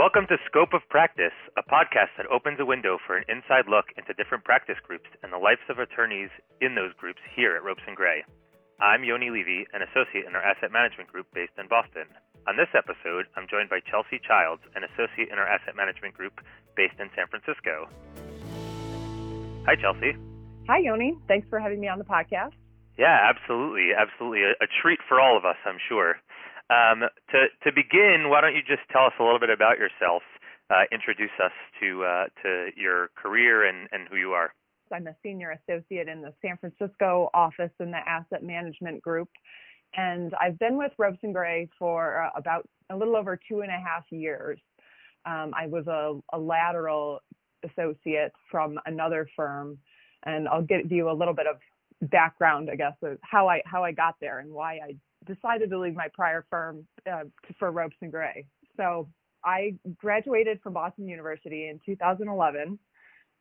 Welcome to Scope of Practice, a podcast that opens a window for an inside look into different practice groups and the lives of attorneys in those groups here at Ropes and Gray. I'm Yoni Levy, an associate in our asset management group based in Boston. On this episode, I'm joined by Chelsea Childs, an associate in our asset management group based in San Francisco. Hi, Chelsea. Hi, Yoni. Thanks for having me on the podcast. Yeah, absolutely, absolutely. A, a treat for all of us, I'm sure. Um, to to begin, why don't you just tell us a little bit about yourself? Uh, introduce us to uh, to your career and, and who you are. I'm a senior associate in the San Francisco office in the asset management group, and I've been with Ropes and Gray for uh, about a little over two and a half years. Um, I was a, a lateral associate from another firm, and I'll give you a little bit of background, I guess, of how I how I got there and why I decided to leave my prior firm uh, for Ropes and Gray. So I graduated from Boston University in 2011,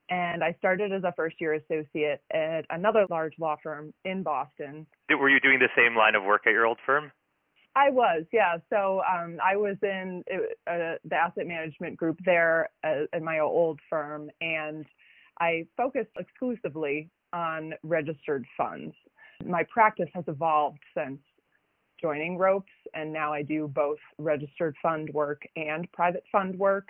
and I started as a first year associate at another large law firm in Boston. Were you doing the same line of work at your old firm? I was, yeah. So um, I was in uh, the asset management group there uh, at my old firm, and I focused exclusively on registered funds. My practice has evolved since joining ropes and now I do both registered fund work and private fund work.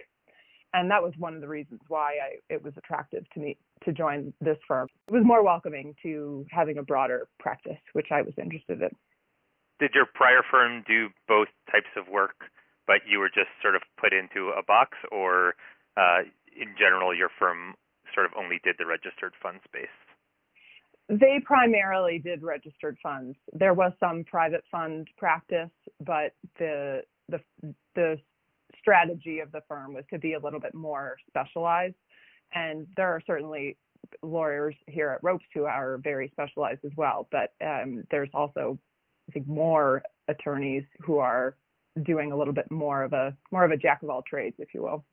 And that was one of the reasons why I, it was attractive to me to join this firm. It was more welcoming to having a broader practice, which I was interested in. Did your prior firm do both types of work, but you were just sort of put into a box, or uh, in general, your firm sort of only did the registered fund space? They primarily did registered funds. There was some private fund practice, but the the the strategy of the firm was to be a little bit more specialized. And there are certainly lawyers here at Ropes who are very specialized as well. But um, there's also, I think, more attorneys who are doing a little bit more of a more of a jack of all trades, if you will.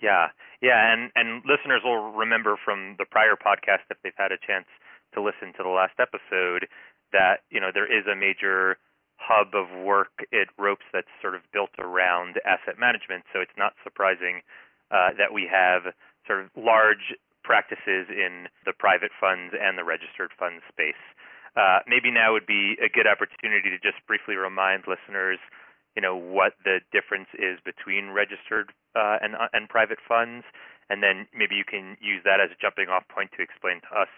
Yeah, yeah, and and listeners will remember from the prior podcast if they've had a chance to listen to the last episode that you know there is a major hub of work at Ropes that's sort of built around asset management. So it's not surprising uh, that we have sort of large practices in the private funds and the registered funds space. Uh, maybe now would be a good opportunity to just briefly remind listeners, you know, what the difference is between registered uh, and uh, and private funds, and then maybe you can use that as a jumping off point to explain to us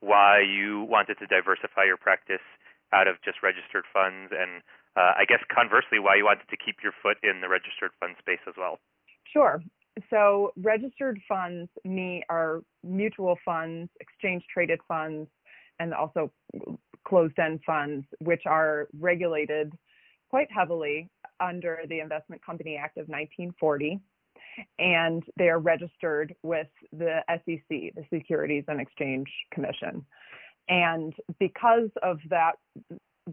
why you wanted to diversify your practice out of just registered funds, and uh, I guess conversely, why you wanted to keep your foot in the registered fund space as well. Sure. So registered funds me are mutual funds, exchange traded funds, and also closed end funds, which are regulated quite heavily under the Investment Company Act of 1940 and they are registered with the SEC, the Securities and Exchange Commission. And because of that,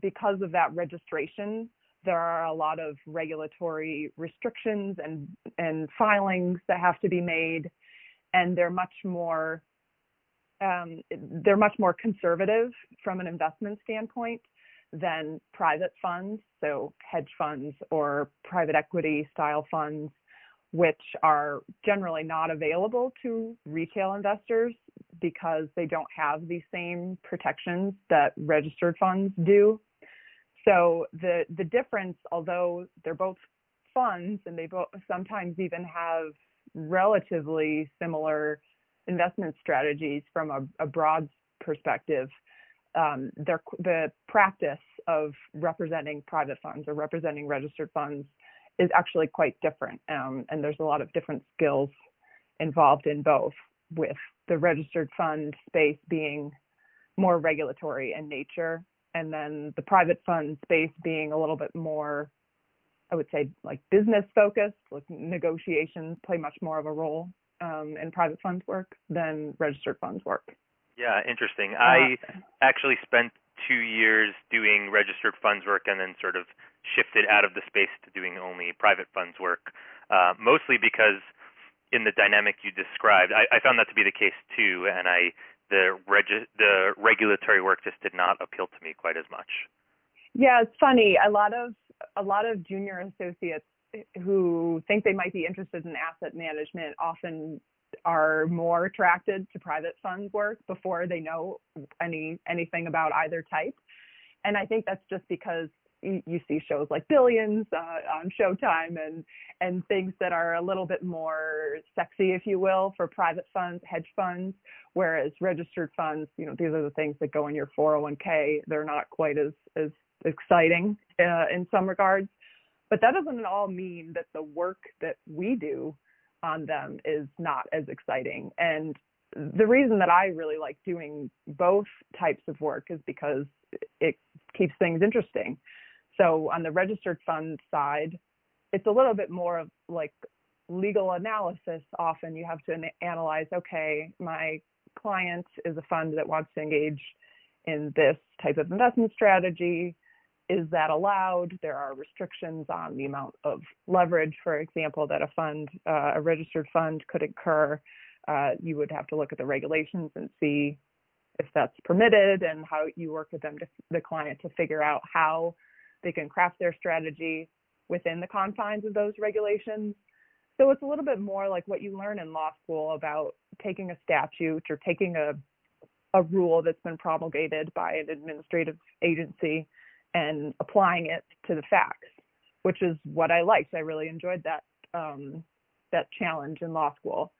because of that registration, there are a lot of regulatory restrictions and and filings that have to be made, and they're much more um, they're much more conservative from an investment standpoint than private funds, so hedge funds or private equity style funds which are generally not available to retail investors because they don't have the same protections that registered funds do. So the the difference, although they're both funds and they both sometimes even have relatively similar investment strategies from a, a broad perspective, um, the practice of representing private funds or representing registered funds is actually quite different. Um, and there's a lot of different skills involved in both, with the registered fund space being more regulatory in nature, and then the private fund space being a little bit more, I would say, like business focused, like negotiations play much more of a role um, in private funds work than registered funds work. Yeah, interesting. I actually spent two years doing registered funds work and then sort of shifted out of the space to doing only private funds work, uh, mostly because in the dynamic you described, I, I found that to be the case too, and I the regi- the regulatory work just did not appeal to me quite as much. Yeah, it's funny. A lot of a lot of junior associates who think they might be interested in asset management often are more attracted to private funds work before they know any anything about either type. And I think that's just because you see shows like Billions uh, on Showtime and and things that are a little bit more sexy, if you will, for private funds, hedge funds. Whereas registered funds, you know, these are the things that go in your 401k. They're not quite as as exciting uh, in some regards. But that doesn't at all mean that the work that we do on them is not as exciting. And the reason that I really like doing both types of work is because it keeps things interesting. So on the registered fund side, it's a little bit more of like legal analysis. Often you have to analyze, okay, my client is a fund that wants to engage in this type of investment strategy. Is that allowed? There are restrictions on the amount of leverage, for example, that a fund, uh, a registered fund could incur. Uh, you would have to look at the regulations and see if that's permitted and how you work with them to the client to figure out how they can craft their strategy within the confines of those regulations. So it's a little bit more like what you learn in law school about taking a statute or taking a a rule that's been promulgated by an administrative agency and applying it to the facts, which is what I liked. I really enjoyed that um, that challenge in law school.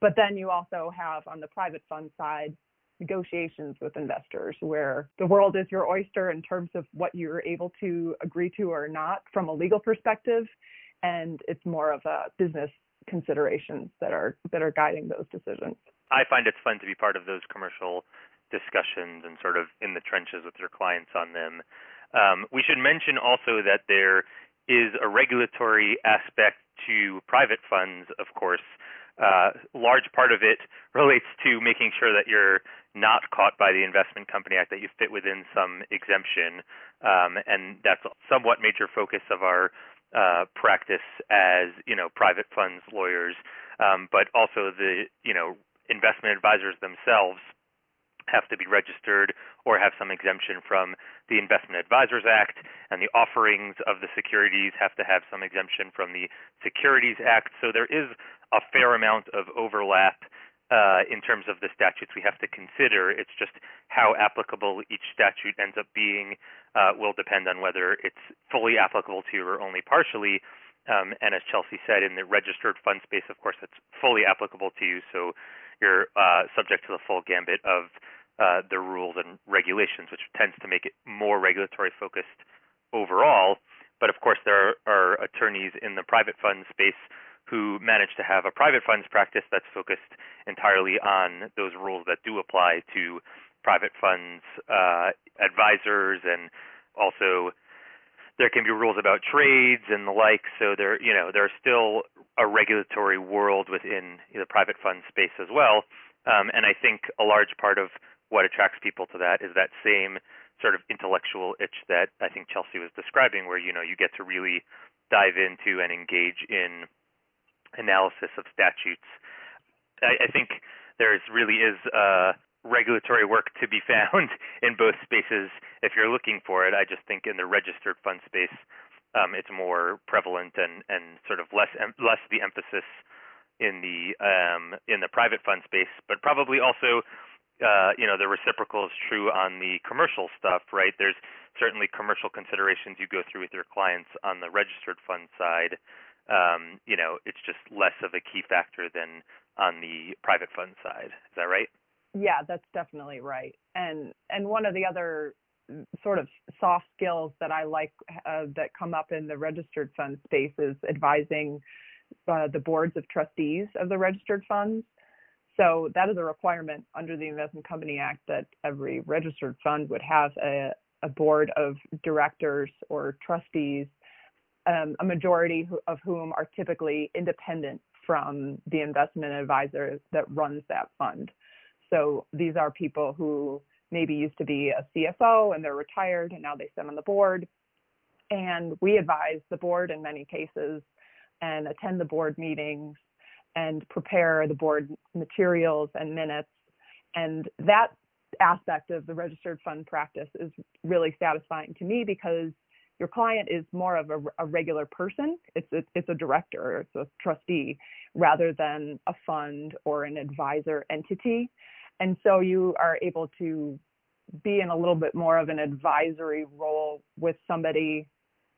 But then you also have on the private fund side negotiations with investors where the world is your oyster in terms of what you're able to agree to or not from a legal perspective and it's more of a business considerations that are that are guiding those decisions. I find it's fun to be part of those commercial discussions and sort of in the trenches with your clients on them. Um, we should mention also that there is a regulatory aspect to private funds, of course. Uh, large part of it relates to making sure that you're not caught by the Investment Company Act, that you fit within some exemption, um, and that's somewhat major focus of our uh, practice as you know private funds lawyers, um, but also the you know investment advisors themselves have to be registered or have some exemption from the Investment Advisers Act, and the offerings of the securities have to have some exemption from the Securities Act. So there is a fair amount of overlap uh, in terms of the statutes we have to consider. It's just how applicable each statute ends up being uh, will depend on whether it's fully applicable to you or only partially. Um, and as Chelsea said, in the registered fund space, of course, it's fully applicable to you. So you're uh, subject to the full gambit of uh, the rules and regulations, which tends to make it more regulatory focused overall. But of course, there are attorneys in the private fund space who manage to have a private funds practice that's focused entirely on those rules that do apply to private funds uh, advisors and also there can be rules about trades and the like. So there, you know, there's still a regulatory world within the private fund space as well. Um, and I think a large part of what attracts people to that is that same sort of intellectual itch that I think Chelsea was describing, where you know you get to really dive into and engage in analysis of statutes. I, I think there really is uh, regulatory work to be found in both spaces if you're looking for it. I just think in the registered fund space, um, it's more prevalent and, and sort of less less the emphasis in the um, in the private fund space, but probably also uh, you know the reciprocal is true on the commercial stuff, right? There's certainly commercial considerations you go through with your clients on the registered fund side. Um, you know, it's just less of a key factor than on the private fund side. Is that right? Yeah, that's definitely right. And and one of the other sort of soft skills that I like uh, that come up in the registered fund space is advising uh, the boards of trustees of the registered funds. So that is a requirement under the Investment Company Act that every registered fund would have a, a board of directors or trustees, um, a majority of whom are typically independent from the investment advisor that runs that fund. So these are people who maybe used to be a CFO and they're retired and now they sit on the board. And we advise the board in many cases and attend the board meetings and prepare the board materials and minutes. And that aspect of the registered fund practice is really satisfying to me because your client is more of a, a regular person. It's it's a director, it's a trustee, rather than a fund or an advisor entity. And so you are able to be in a little bit more of an advisory role with somebody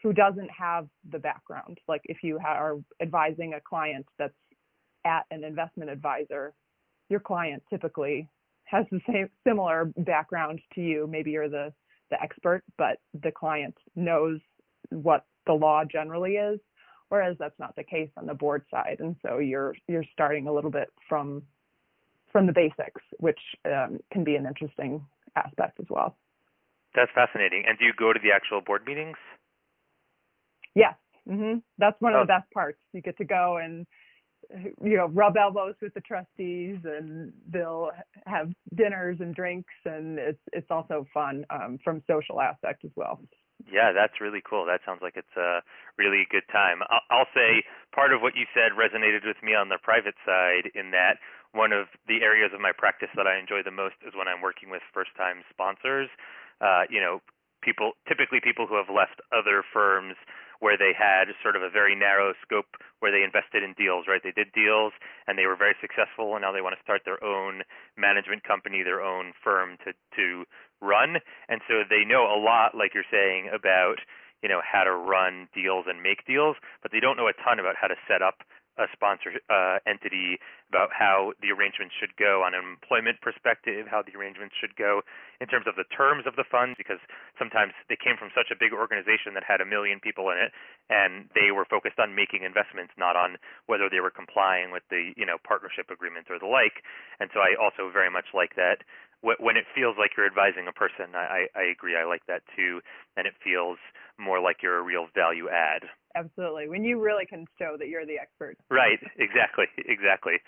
who doesn't have the background. Like if you are advising a client that's at an investment advisor, your client typically has the same similar background to you. Maybe you're the the expert, but the client knows what the law generally is, whereas that's not the case on the board side. And so you're you're starting a little bit from from the basics, which um, can be an interesting aspect as well. That's fascinating. And do you go to the actual board meetings? Yes. Mm-hmm. That's one of oh. the best parts. You get to go and you know rub elbows with the trustees and they'll have dinners and drinks and it's it's also fun um, from social aspect as well. Yeah that's really cool. That sounds like it's a really good time. I'll, I'll say part of what you said resonated with me on the private side in that one of the areas of my practice that I enjoy the most is when I'm working with first time sponsors. Uh, you know people typically people who have left other firms where they had sort of a very narrow scope where they invested in deals, right? They did deals and they were very successful and now they want to start their own management company, their own firm to to run. And so they know a lot like you're saying about, you know, how to run deals and make deals, but they don't know a ton about how to set up a sponsor uh, entity about how the arrangements should go on an employment perspective, how the arrangements should go in terms of the terms of the funds, because sometimes they came from such a big organization that had a million people in it, and they were focused on making investments, not on whether they were complying with the you know partnership agreements or the like. And so I also very much like that when it feels like you're advising a person. I, I agree. I like that too, and it feels more like you're a real value add absolutely. When you really can show that you're the expert. Right. Exactly. Exactly.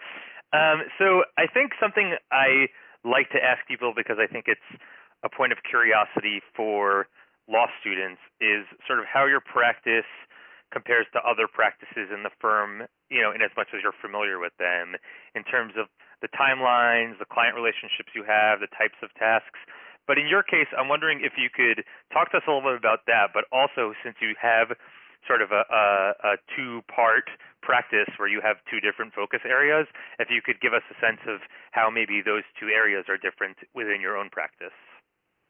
Um, so I think something I like to ask people because I think it's a point of curiosity for law students is sort of how your practice compares to other practices in the firm, you know, in as much as you're familiar with them, in terms of the timelines, the client relationships you have, the types of tasks. But in your case, I'm wondering if you could talk to us a little bit about that, but also since you have sort of a, a, a two-part practice where you have two different focus areas. If you could give us a sense of how maybe those two areas are different within your own practice.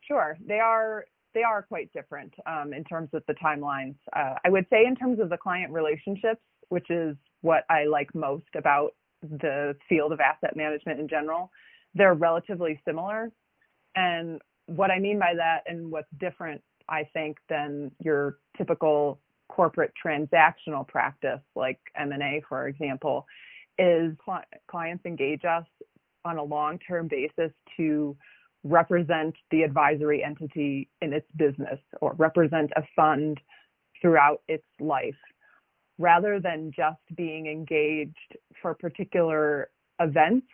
Sure, they are. They are quite different um, in terms of the timelines. Uh, I would say in terms of the client relationships, which is what I like most about the field of asset management in general, they're relatively similar. And what I mean by that, and what's different, I think, than your typical corporate transactional practice like M&A for example is cl- clients engage us on a long-term basis to represent the advisory entity in its business or represent a fund throughout its life rather than just being engaged for particular events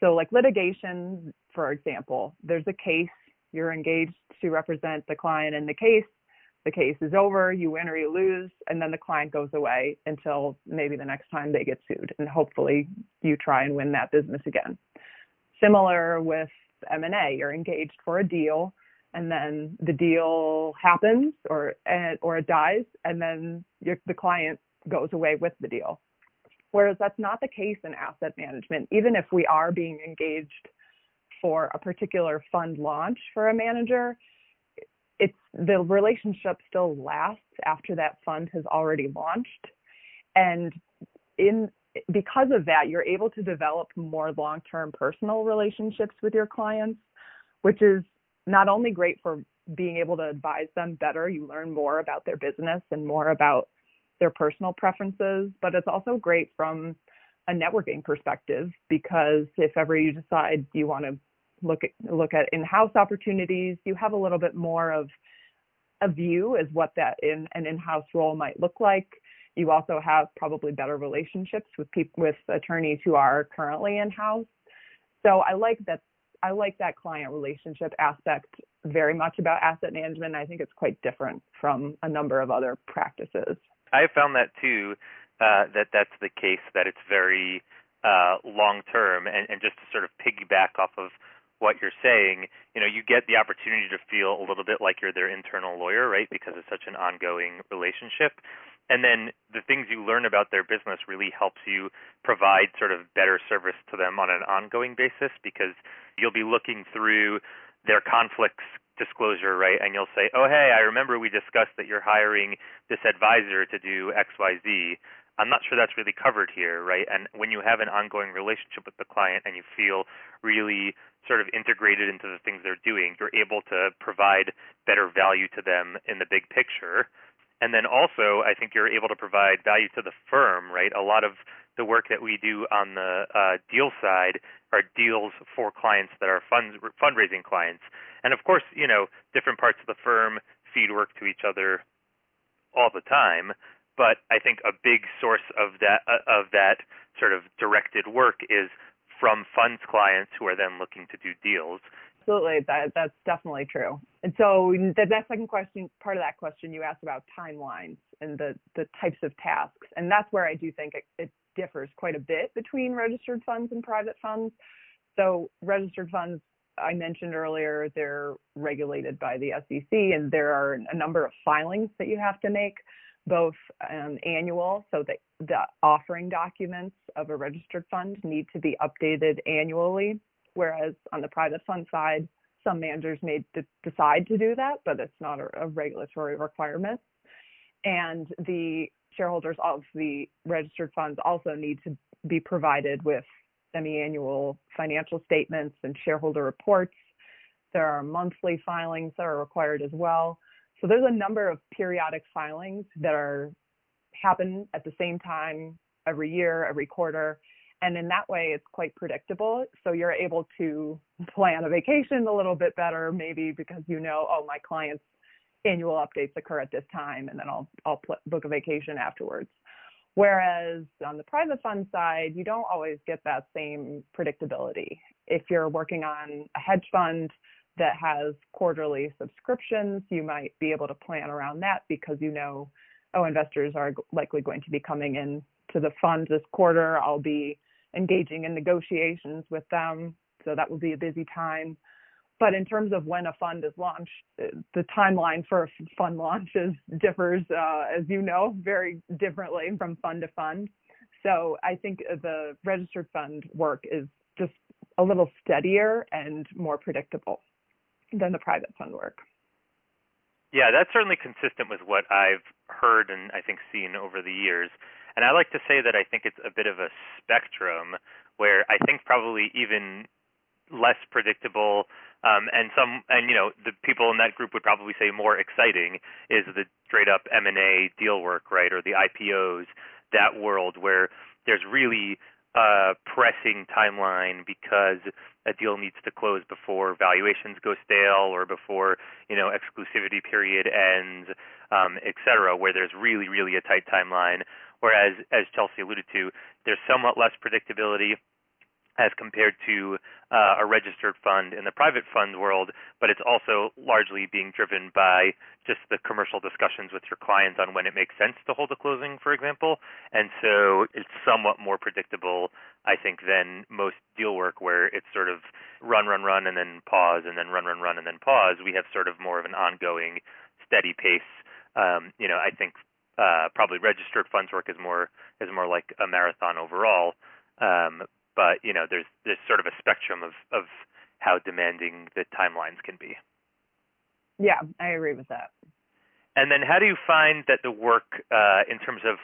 so like litigation for example there's a case you're engaged to represent the client in the case the case is over, you win or you lose, and then the client goes away until maybe the next time they get sued, and hopefully you try and win that business again. Similar with M&A, you're engaged for a deal, and then the deal happens or eh, or it dies, and then the client goes away with the deal. Whereas that's not the case in asset management. Even if we are being engaged for a particular fund launch for a manager, it's the relationship still lasts after that fund has already launched and in because of that you're able to develop more long-term personal relationships with your clients which is not only great for being able to advise them better you learn more about their business and more about their personal preferences but it's also great from a networking perspective because if ever you decide you want to look at look at in-house opportunities, you have a little bit more of a view as what that in an in-house role might look like. You also have probably better relationships with people with attorneys who are currently in-house. So I like that I like that client relationship aspect very much about asset management. I think it's quite different from a number of other practices. I found that too. Uh, that that's the case. That it's very uh, long term, and, and just to sort of piggyback off of what you're saying, you know, you get the opportunity to feel a little bit like you're their internal lawyer, right? Because it's such an ongoing relationship. And then the things you learn about their business really helps you provide sort of better service to them on an ongoing basis because you'll be looking through their conflicts disclosure, right? And you'll say, "Oh, hey, I remember we discussed that you're hiring this advisor to do XYZ. I'm not sure that's really covered here, right? And when you have an ongoing relationship with the client and you feel really sort of integrated into the things they're doing, you're able to provide better value to them in the big picture. And then also, I think you're able to provide value to the firm, right? A lot of the work that we do on the uh, deal side are deals for clients that are fundraising clients. And of course, you know, different parts of the firm feed work to each other all the time but I think a big source of that uh, of that sort of directed work is from funds clients who are then looking to do deals. Absolutely, that that's definitely true. And so the, that second question, part of that question, you asked about timelines and the the types of tasks, and that's where I do think it, it differs quite a bit between registered funds and private funds. So registered funds I mentioned earlier, they're regulated by the SEC, and there are a number of filings that you have to make both um, annual, so the offering documents of a registered fund need to be updated annually, whereas on the private fund side, some managers may d- decide to do that, but it's not a, a regulatory requirement. And the shareholders of the registered funds also need to be provided with semi-annual financial statements and shareholder reports. There are monthly filings that are required as well. So there's a number of periodic filings that are happen at the same time every year, every quarter. And in that way, it's quite predictable. So you're able to plan a vacation a little bit better, maybe because you know, oh, my client's annual updates occur at this time, and then I'll I'll book a vacation afterwards. Whereas on the private fund side, you don't always get that same predictability. If you're working on a hedge fund, that has quarterly subscriptions, you might be able to plan around that because you know, oh, investors are likely going to be coming in to the fund this quarter. I'll be engaging in negotiations with them. So that will be a busy time. But in terms of when a fund is launched, the timeline for fund launches differs, uh, as you know, very differently from fund to fund. So I think the registered fund work is just a little steadier and more predictable than the private fund work. Yeah, that's certainly consistent with what I've heard and I think seen over the years. And I like to say that I think it's a bit of a spectrum where I think probably even less predictable um, and some and you know the people in that group would probably say more exciting is the straight up M&A deal work, right, or the IPOs, that world where there's really a pressing timeline because a deal needs to close before valuations go stale or before you know exclusivity period ends, um, et cetera, where there's really really a tight timeline. Whereas, as Chelsea alluded to, there's somewhat less predictability as compared to uh, a registered fund in the private fund world, but it's also largely being driven by just the commercial discussions with your clients on when it makes sense to hold a closing, for example. And so it's somewhat more predictable, I think, than most deal work where it's sort of run, run, run, and then pause, and then run, run, run, and then pause. We have sort of more of an ongoing, steady pace. Um, you know, I think uh, probably registered funds work is more is more like a marathon overall. Um, but you know there's there's sort of a spectrum of of how demanding the timelines can be. Yeah, I agree with that. And then how do you find that the work uh, in terms of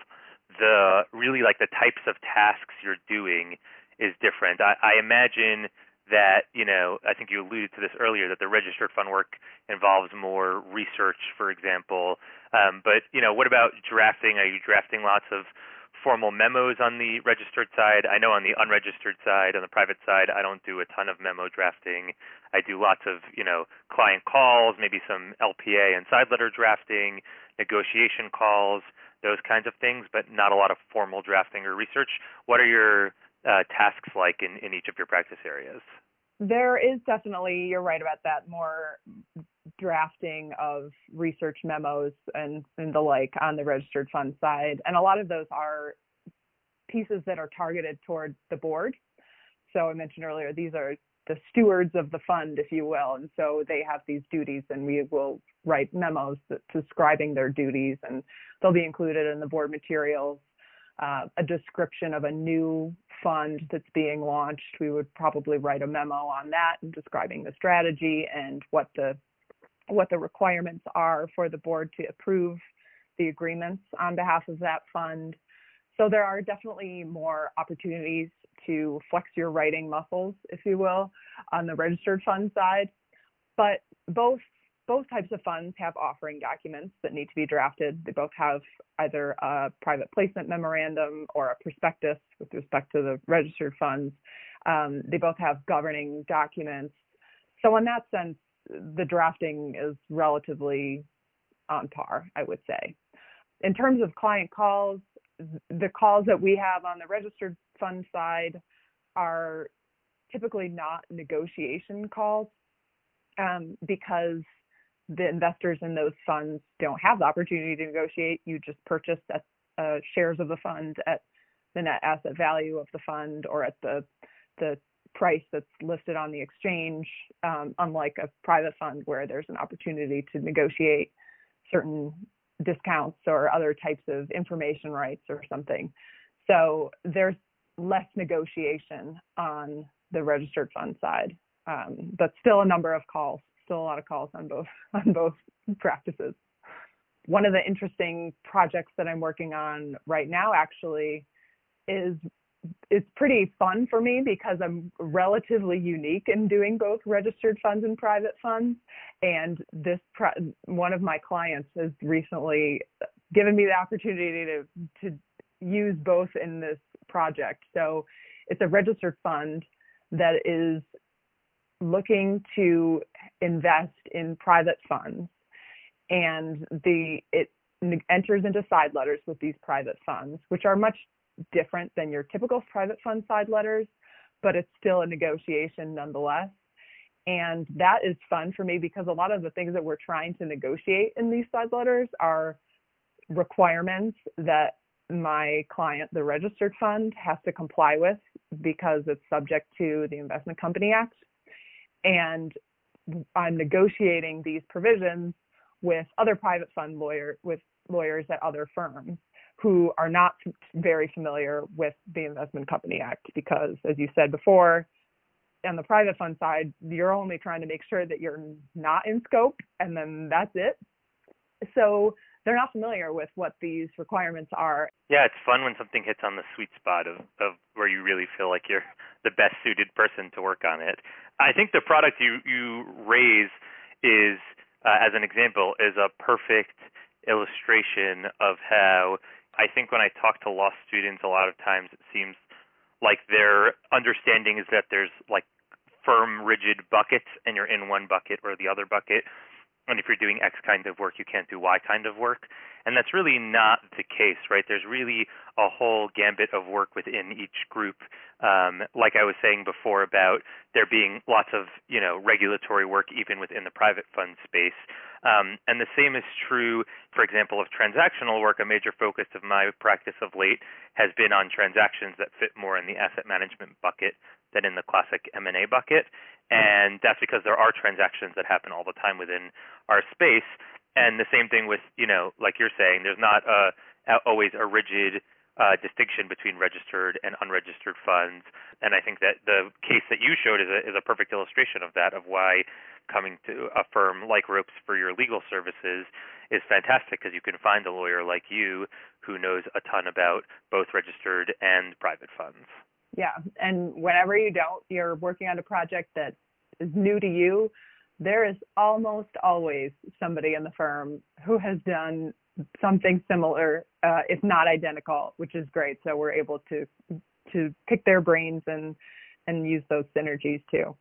the really like the types of tasks you're doing is different? I, I imagine that you know I think you alluded to this earlier that the registered fund work involves more research, for example. Um, but you know, what about drafting? Are you drafting lots of formal memos on the registered side. I know on the unregistered side, on the private side, I don't do a ton of memo drafting. I do lots of, you know, client calls, maybe some LPA and side letter drafting, negotiation calls, those kinds of things, but not a lot of formal drafting or research. What are your uh, tasks like in, in each of your practice areas? There is definitely, you're right about that, more drafting of research memos and, and the like on the registered fund side. And a lot of those are pieces that are targeted toward the board. So I mentioned earlier, these are the stewards of the fund, if you will, and so they have these duties, and we will write memos describing their duties, and they'll be included in the board materials. Uh, a description of a new fund that's being launched, we would probably write a memo on that and describing the strategy and what the what the requirements are for the board to approve the agreements on behalf of that fund. So there are definitely more opportunities to flex your writing muscles, if you will, on the registered fund side. But both both types of funds have offering documents that need to be drafted. They both have either a private placement memorandum or a prospectus with respect to the registered funds. Um, they both have governing documents. So in that sense, the drafting is relatively on par, I would say. In terms of client calls, the calls that we have on the registered fund side are typically not negotiation calls um, because the investors in those funds don't have the opportunity to negotiate. You just purchase at, uh, shares of the fund at the net asset value of the fund or at the the price that's listed on the exchange, um, unlike a private fund where there's an opportunity to negotiate certain discounts or other types of information rights or something. So there's less negotiation on the registered fund side, um, but still a number of calls, still a lot of calls on both on both practices. One of the interesting projects that I'm working on right now actually is it's pretty fun for me because I'm relatively unique in doing both registered funds and private funds. And this one of my clients has recently given me the opportunity to to use both in this project. So it's a registered fund that is looking to invest in private funds, and the it enters into side letters with these private funds, which are much different than your typical private fund side letters, but it's still a negotiation nonetheless. And that is fun for me because a lot of the things that we're trying to negotiate in these side letters are requirements that my client, the registered fund, has to comply with because it's subject to the Investment Company Act. And I'm negotiating these provisions with other private fund lawyer with lawyers at other firms who are not very familiar with the Investment Company Act because, as you said before, on the private fund side, you're only trying to make sure that you're not in scope, and then that's it. So they're not familiar with what these requirements are. Yeah, it's fun when something hits on the sweet spot of, of where you really feel like you're the best suited person to work on it. I think the product you you raise is, uh, as an example, is a perfect illustration of how I think when I talk to law students, a lot of times it seems like their understanding is that there's like firm, rigid buckets, and you're in one bucket or the other bucket. And if you're doing X kind of work, you can't do Y kind of work. And that's really not the case, right? There's really a whole gambit of work within each group. Um, like I was saying before about there being lots of, you know, regulatory work even within the private fund space. Um, and the same is true, for example, of transactional work. A major focus of my practice of late has been on transactions that fit more in the asset management bucket than in the classic M&A bucket. And that's because there are transactions that happen all the time within our space. And the same thing with, you know, like you're saying, there's not a, always a rigid uh, distinction between registered and unregistered funds. And I think that the case that you showed is a, is a perfect illustration of that, of why coming to a firm like Ropes for your legal services is fantastic because you can find a lawyer like you who knows a ton about both registered and private funds. Yeah, and whenever you don't, you're working on a project that is new to you. There is almost always somebody in the firm who has done something similar, uh, if not identical, which is great. So we're able to to pick their brains and and use those synergies too.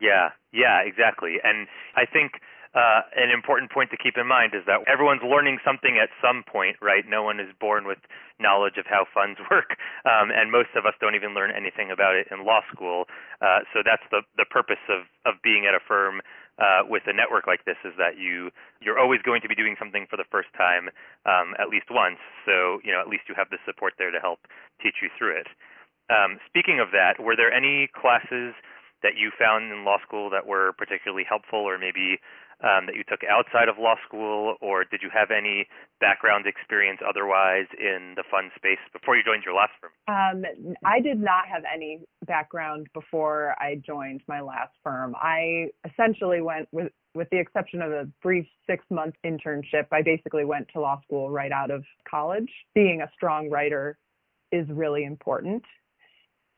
Yeah, yeah, exactly. And I think uh, an important point to keep in mind is that everyone's learning something at some point, right? No one is born with knowledge of how funds work, um, and most of us don't even learn anything about it in law school. Uh, so that's the the purpose of of being at a firm uh, with a network like this is that you you're always going to be doing something for the first time um, at least once. So you know at least you have the support there to help teach you through it. Um, speaking of that, were there any classes that you found in law school that were particularly helpful, or maybe um, that you took outside of law school, or did you have any background experience otherwise in the fund space before you joined your last firm? Um, I did not have any background before I joined my last firm. I essentially went with with the exception of a brief six month internship, I basically went to law school right out of college. Being a strong writer is really important.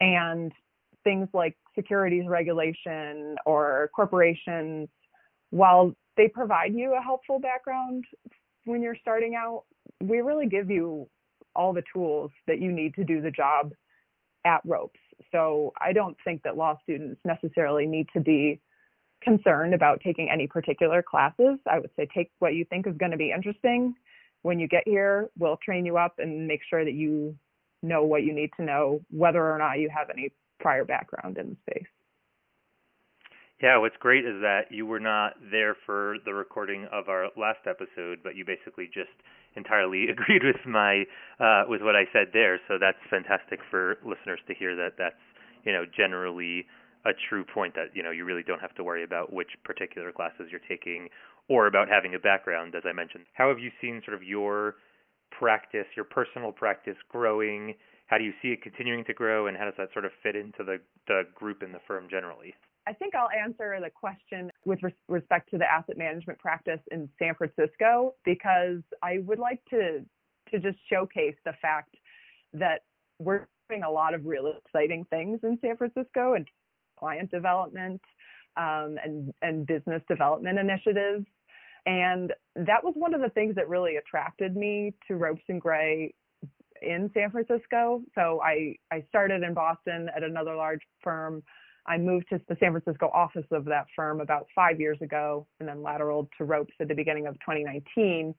And things like securities regulation or corporations, while they provide you a helpful background when you're starting out, we really give you all the tools that you need to do the job at ropes. So I don't think that law students necessarily need to be concerned about taking any particular classes. I would say take what you think is going to be interesting. When you get here, we'll train you up and make sure that you know what you need to know, whether or not you have any prior background in the space. Yeah, what's great is that you were not there for the recording of our last episode, but you basically just entirely agreed with my uh, with what I said there. So that's fantastic for listeners to hear that that's you know generally a true point that you know you really don't have to worry about which particular classes you're taking or about having a background as i mentioned. How have you seen sort of your practice your personal practice growing? How do you see it continuing to grow and how does that sort of fit into the the group in the firm generally I think I'll answer the question with res- respect to the asset management practice in San Francisco because I would like to to just showcase the fact that we're doing a lot of really exciting things in San Francisco and client development um, and, and business development initiatives. And that was one of the things that really attracted me to Ropes and Gray in San Francisco. So I, I started in Boston at another large firm. I moved to the San Francisco office of that firm about five years ago and then lateraled to Ropes at the beginning of 2019.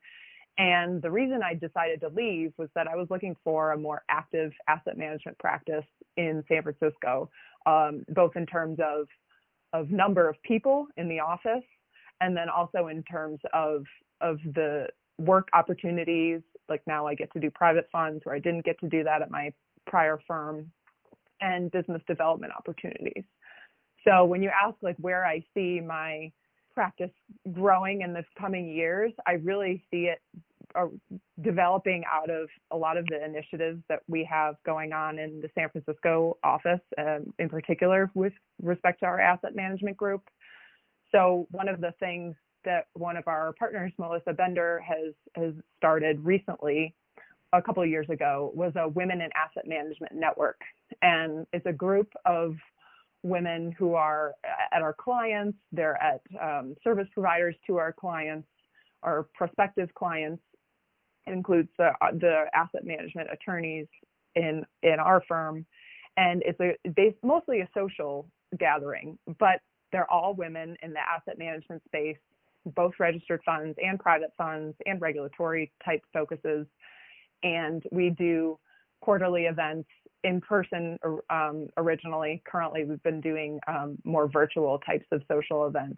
And the reason I decided to leave was that I was looking for a more active asset management practice in San Francisco, um, both in terms of of number of people in the office, and then also in terms of of the work opportunities. Like now, I get to do private funds where I didn't get to do that at my prior firm, and business development opportunities. So when you ask like where I see my practice growing in the coming years, I really see it uh, developing out of a lot of the initiatives that we have going on in the San Francisco office, um, in particular with respect to our asset management group. So one of the things that one of our partners, Melissa Bender, has has started recently, a couple of years ago, was a Women in Asset Management Network, and it's a group of women who are at our clients, they're at um, service providers to our clients, our prospective clients. It includes the, the asset management attorneys in in our firm, and it's a mostly a social gathering, but they're all women in the asset management space, both registered funds and private funds and regulatory type focuses. And we do quarterly events in person um, originally. Currently, we've been doing um, more virtual types of social events.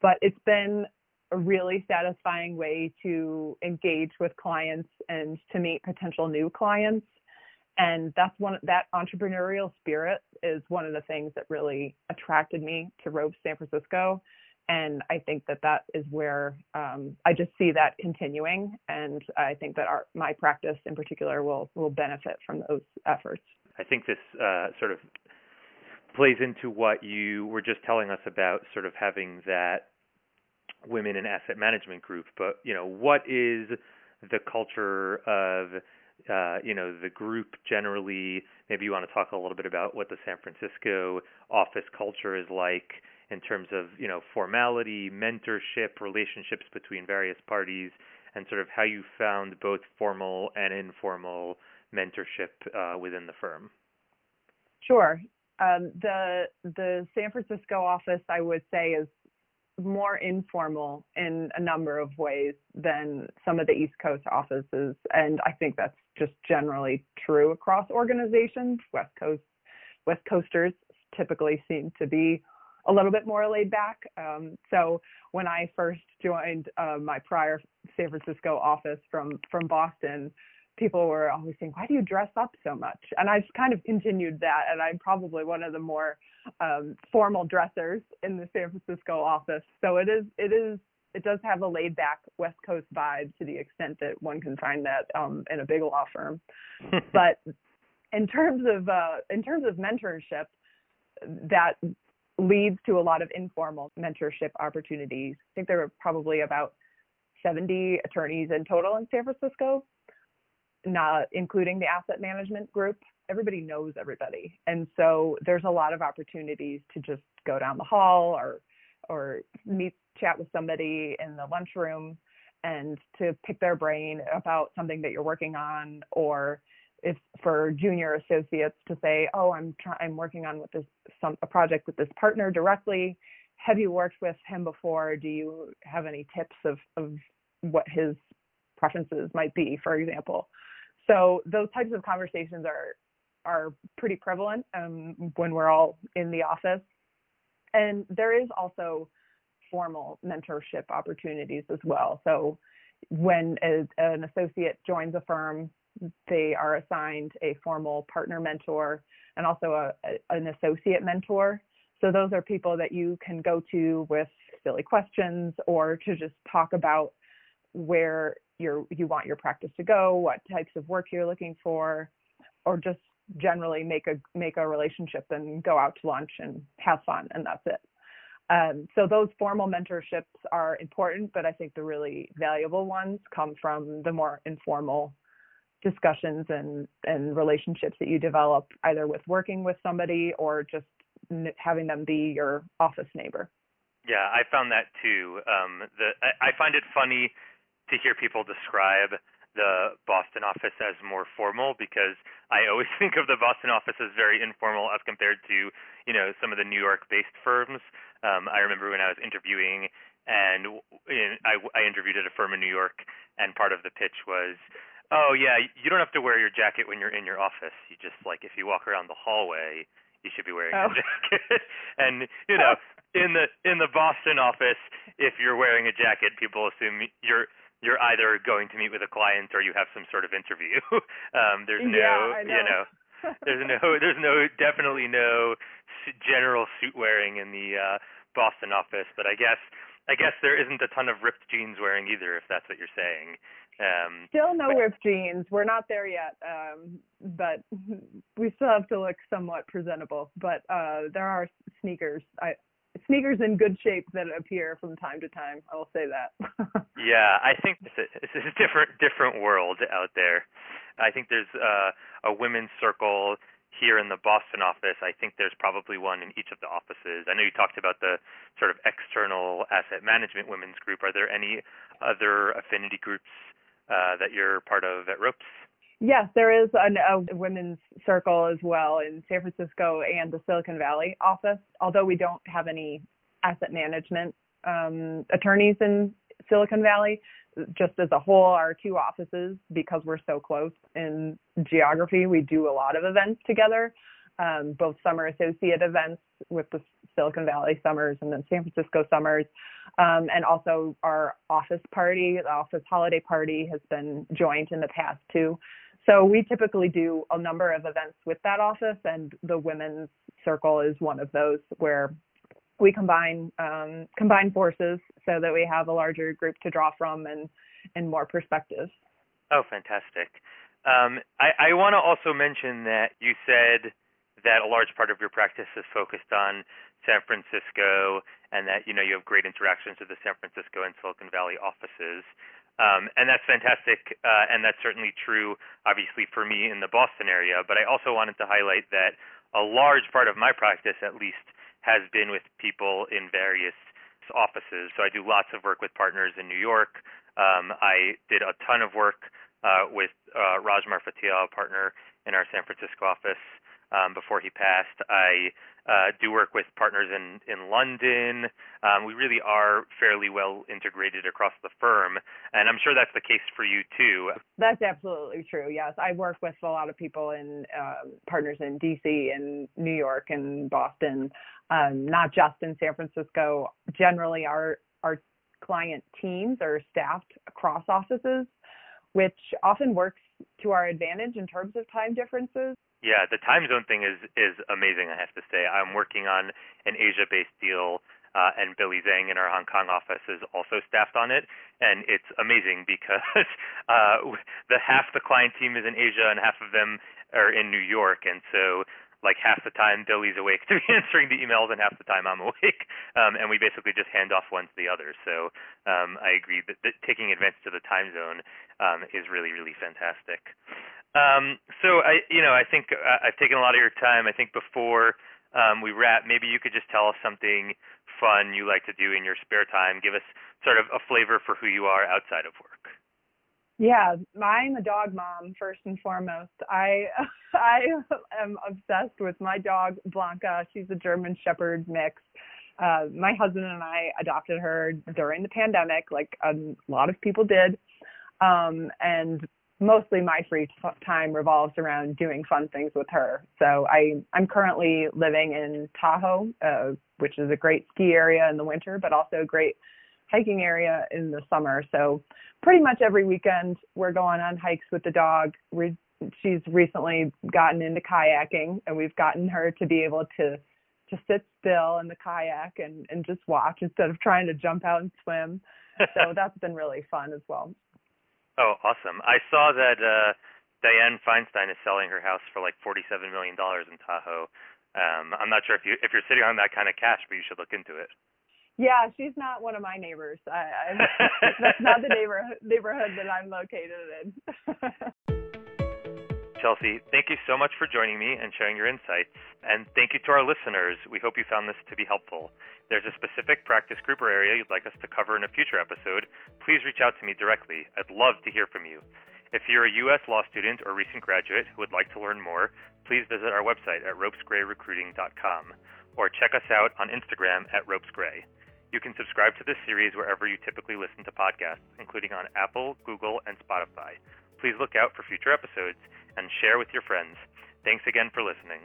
But it's been a really satisfying way to engage with clients and to meet potential new clients. And that's one that entrepreneurial spirit is one of the things that really attracted me to Ropes San Francisco and I think that that is where um, I just see that continuing, and I think that our my practice in particular will will benefit from those efforts. I think this uh, sort of plays into what you were just telling us about, sort of having that women in asset management group. But you know, what is the culture of uh, you know the group generally? Maybe you want to talk a little bit about what the San Francisco office culture is like in terms of you know formality, mentorship, relationships between various parties, and sort of how you found both formal and informal mentorship uh, within the firm. Sure. Um, the the San Francisco office, I would say, is more informal in a number of ways than some of the East Coast offices, and I think that's just generally true across organizations. West Coast West Coasters typically seem to be a little bit more laid back. Um, so when I first joined uh, my prior San Francisco office from from Boston, people were always saying, "Why do you dress up so much?" And I've kind of continued that, and I'm probably one of the more um, formal dressers in the San Francisco office. So it is it is it does have a laid back West Coast vibe to the extent that one can find that um, in a big law firm. but in terms of uh, in terms of mentorship, that leads to a lot of informal mentorship opportunities. I think there are probably about 70 attorneys in total in San Francisco, not including the asset management group. Everybody knows everybody. And so there's a lot of opportunities to just go down the hall or or meet chat with somebody in the lunchroom and to pick their brain about something that you're working on or if for junior associates to say, "Oh, I'm try- I'm working on with this some a project with this partner directly. Have you worked with him before? Do you have any tips of of what his preferences might be, for example?" So those types of conversations are are pretty prevalent um, when we're all in the office, and there is also formal mentorship opportunities as well. So when a, an associate joins a firm, they are assigned a formal partner mentor and also a, a, an associate mentor. So those are people that you can go to with silly questions or to just talk about where you you want your practice to go, what types of work you're looking for, or just generally make a make a relationship and go out to lunch and have fun and that's it. Um, so those formal mentorships are important, but I think the really valuable ones come from the more informal discussions and and relationships that you develop either with working with somebody or just n- having them be your office neighbor. Yeah, I found that too. Um, the I, I find it funny to hear people describe the Boston office as more formal because I always think of the Boston office as very informal as compared to you know some of the New York-based firms. Um, I remember when I was interviewing and in, I, I interviewed at a firm in New York, and part of the pitch was Oh yeah, you don't have to wear your jacket when you're in your office. You just like if you walk around the hallway, you should be wearing oh. a jacket. and you know, in the in the Boston office, if you're wearing a jacket, people assume you're you're either going to meet with a client or you have some sort of interview. um, there's no, yeah, know. you know, there's no, there's no, definitely no general suit wearing in the uh, Boston office. But I guess, I guess there isn't a ton of ripped jeans wearing either, if that's what you're saying. Um, still no but, ripped jeans. We're not there yet, um, but we still have to look somewhat presentable. But uh, there are sneakers. I, sneakers in good shape that appear from time to time. I will say that. yeah, I think it's a, it's a different different world out there. I think there's uh, a women's circle here in the Boston office. I think there's probably one in each of the offices. I know you talked about the sort of external asset management women's group. Are there any other affinity groups uh, that you're part of at Ropes? Yes, there is an, a women's circle as well in San Francisco and the Silicon Valley office. Although we don't have any asset management um, attorneys in Silicon Valley, just as a whole, our two offices, because we're so close in geography, we do a lot of events together, um, both summer associate events with the Silicon Valley summers and then San Francisco summers. Um, and also our office party, the office holiday party has been joined in the past too. So we typically do a number of events with that office, and the women's circle is one of those where we combine um, combine forces so that we have a larger group to draw from and and more perspectives. Oh, fantastic! Um, I, I want to also mention that you said that a large part of your practice is focused on San Francisco, and that you know you have great interactions with the San Francisco and Silicon Valley offices. Um, and that's fantastic, uh, and that's certainly true, obviously, for me in the Boston area. But I also wanted to highlight that a large part of my practice, at least, has been with people in various offices. So I do lots of work with partners in New York. Um, I did a ton of work uh, with uh, Raj Marfatia, a partner in our San Francisco office um, before he passed. I uh, do work with partners in in London. Um, we really are fairly well integrated across the firm, and I'm sure that's the case for you too. That's absolutely true. Yes, I work with a lot of people in uh, partners in DC and New York and Boston, um, not just in San Francisco. Generally, our our client teams are staffed across offices, which often works to our advantage in terms of time differences. Yeah, the time zone thing is is amazing. I have to say, I'm working on an Asia-based deal, uh, and Billy Zhang in our Hong Kong office is also staffed on it, and it's amazing because uh, the half the client team is in Asia and half of them are in New York, and so like half the time Billy's awake to be answering the emails and half the time I'm awake. Um, and we basically just hand off one to the other. So um, I agree that, that taking advantage of the time zone um, is really, really fantastic. Um, so I, you know, I think uh, I've taken a lot of your time. I think before um, we wrap, maybe you could just tell us something fun you like to do in your spare time. Give us sort of a flavor for who you are outside of work. Yeah, I'm a dog mom first and foremost. I I am obsessed with my dog Blanca. She's a German Shepherd mix. Uh, my husband and I adopted her during the pandemic, like a lot of people did. Um, and mostly my free time revolves around doing fun things with her. So I I'm currently living in Tahoe, uh, which is a great ski area in the winter, but also a great hiking area in the summer. So pretty much every weekend we're going on hikes with the dog. we she's recently gotten into kayaking and we've gotten her to be able to to sit still in the kayak and and just watch instead of trying to jump out and swim. so that's been really fun as well. Oh, awesome. I saw that uh Dianne Feinstein is selling her house for like forty-seven million dollars in Tahoe. Um, I'm not sure if you if you're sitting on that kind of cash, but you should look into it. Yeah, she's not one of my neighbors. I, I that's not the neighborhood neighborhood that I'm located in. Chelsea, thank you so much for joining me and sharing your insights. And thank you to our listeners. We hope you found this to be helpful. There's a specific practice group or area you'd like us to cover in a future episode, please reach out to me directly. I'd love to hear from you. If you're a U.S. law student or recent graduate who would like to learn more, please visit our website at ropesgrayrecruiting.com or check us out on Instagram at ropesgray. You can subscribe to this series wherever you typically listen to podcasts, including on Apple, Google, and Spotify. Please look out for future episodes and share with your friends. Thanks again for listening.